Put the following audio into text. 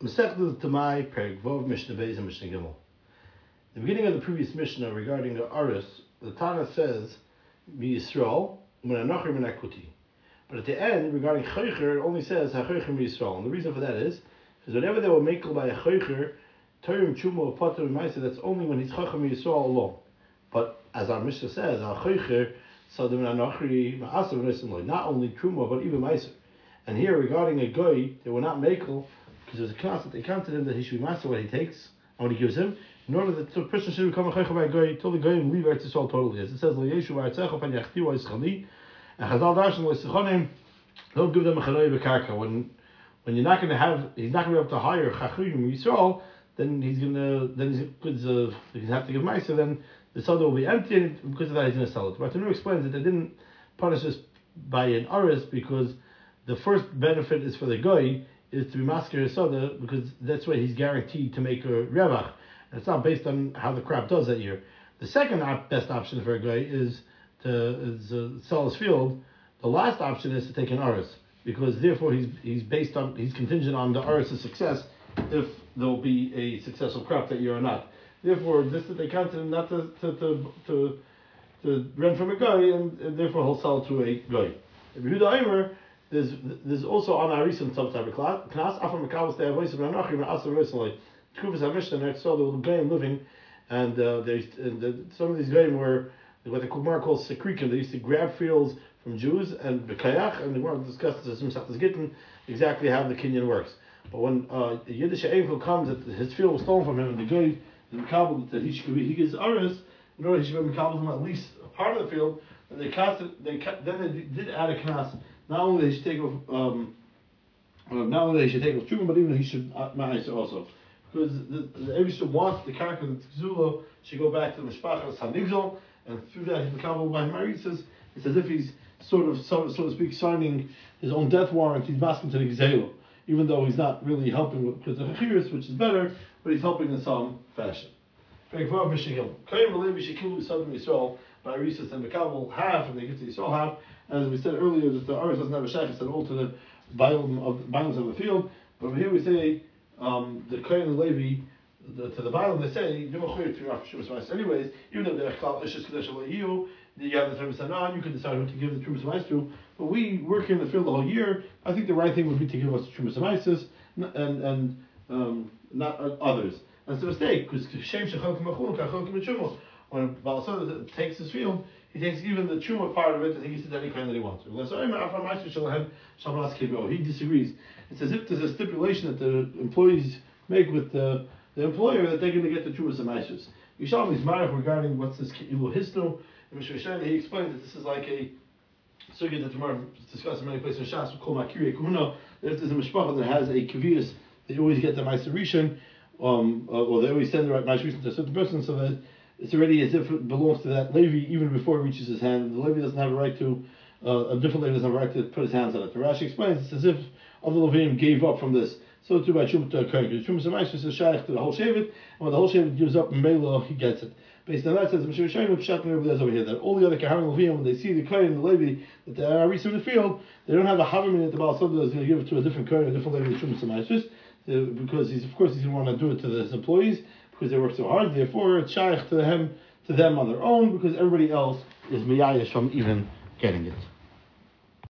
Masechta Demai Vov Mishnah Beis and Mishnah Gimel. The beginning of the previous Mishnah regarding the Aris, the Tana says Yisrael Anachir Min But at the end, regarding Choicher, it only says HaChoicher Yisrael. And the reason for that is because whenever they were makel by a Choicher, Torim Chumo Potter Maisa, that's only when he's Chochem Yisrael alone. But as our Mishnah says, Al Choicher Sadim Anachri Ma'asav not only Truma but even Meiser. And here regarding a goy, they were not makel because there's a class that they counted him that he should be master what he takes and what he gives him. In order that the person should become a chaycha by a goy, till the goy and leave Eretz Yisrael totally. As it says, "Leyeshu v'artzecha pan yachti wa yischali," and Chazal darshan leisichonim, don't give them a charoy b'karka. When when you're not going to have, he's not going to be able to hire chachrim Yisrael, then he's going to then he's going to, he's have to give ma'aser. Then the soda will be empty, and because of that, he's going to sell it. But explains that they didn't punish us by an aris because the first benefit is for the guy is to be masker soda because that's where he's guaranteed to make a revach. And it's not based on how the crop does that year. The second op- best option for a guy is to is, uh, sell his field. The last option is to take an aris because therefore he's he's based on he's contingent on the aris' success if there'll be a successful crop that year or not. Therefore, this they counted him not to to to, to, to rent from a guy, and, and therefore he'll sell to a guy. If Yehuda Eimer, there's there's also on our recent type of class. After they have voice of Anachim and Asa recently. Kufas HaMishnah next saw the Goyim living, and uh, there's and the, some of these Goyim were what the Kumar calls sekrikim. They used to grab fields from Jews and bekayach, and the Gemara discusses Masechtas Gittin exactly how the Kenyan works. But when uh, Yiddish Einkel comes, that his field was stolen from him, and the guy the Makabel that he should be he gives Aris, in order he should be at least a part of the field. And they cast they then they did add a knas. Not only should take off, um, not only should take off Truman, but even he should ma'aser also. Because the, the Evisha wants the character that Tzula should go back to the Mishpacha Sanigzol, and through that he's Makabel by Mari says it's as if he's sort of, so, so to speak, signing his own death warrant. He's masking to the Gzelo even though he's not really helping with the Chachiris, which is better, but he's helping in some fashion. Kaim Levi Shekilu Southern Yisrael by Risus and Mekabel have, and they get to Yisrael have, as we said earlier, that the Aris doesn't have a Shechus at all to the biome of, violence of the field, but here we say um, the Kaim and Levi the, to the Bible, they say to Anyways, even though they're called Ishus Kadesh you, you have the term Sanan, you can decide who to give the Trumas Mice to. But we work here in the field the whole year. I think the right thing would be to give us the Trumas Mices and and um, not others. It's a mistake because Shem Shechok Machun Kachok. When Baal takes his field, he takes even the truma part of it and he uses any kind that he wants. Oh, he disagrees. It's as if there's a stipulation that the employees make with the the employer that they're going to get the trumas and maishas. Yishalom is marif regarding what's this ilu hisnu. And he explains that this is like a sugya that tomorrow discussed in many places in Shas. We call makiri if there's a mishpacha that has a kavias, they always get the ma'aser rishon, um, or they always send the right to a certain person, so that it's already as if it belongs to that Levi even before it reaches his hand. The Levi doesn't have a right to. Uh, a different Levi doesn't have a right to put his hands on it. The Rashi explains it's as if other Levim gave up from this so too by Shumat Kohen. Shumat Samash is shaykh to the whole Shevet, and when the whole Shevet gives up in Mela, he gets it. Based on that, says Moshe Shayim Pshat there over here that all the other Kaharim Levim, when they see the Kohen and the Levi that they are in the field, they don't have a Havim that the Baal Sabda is going to give it to a different Kohen, a different Levi, Shumat Samash uh, because he's of course going to want to do it to his employees because they work so hard. Therefore, it's shaykh to them to them on their own because everybody else is miyayish from even getting it.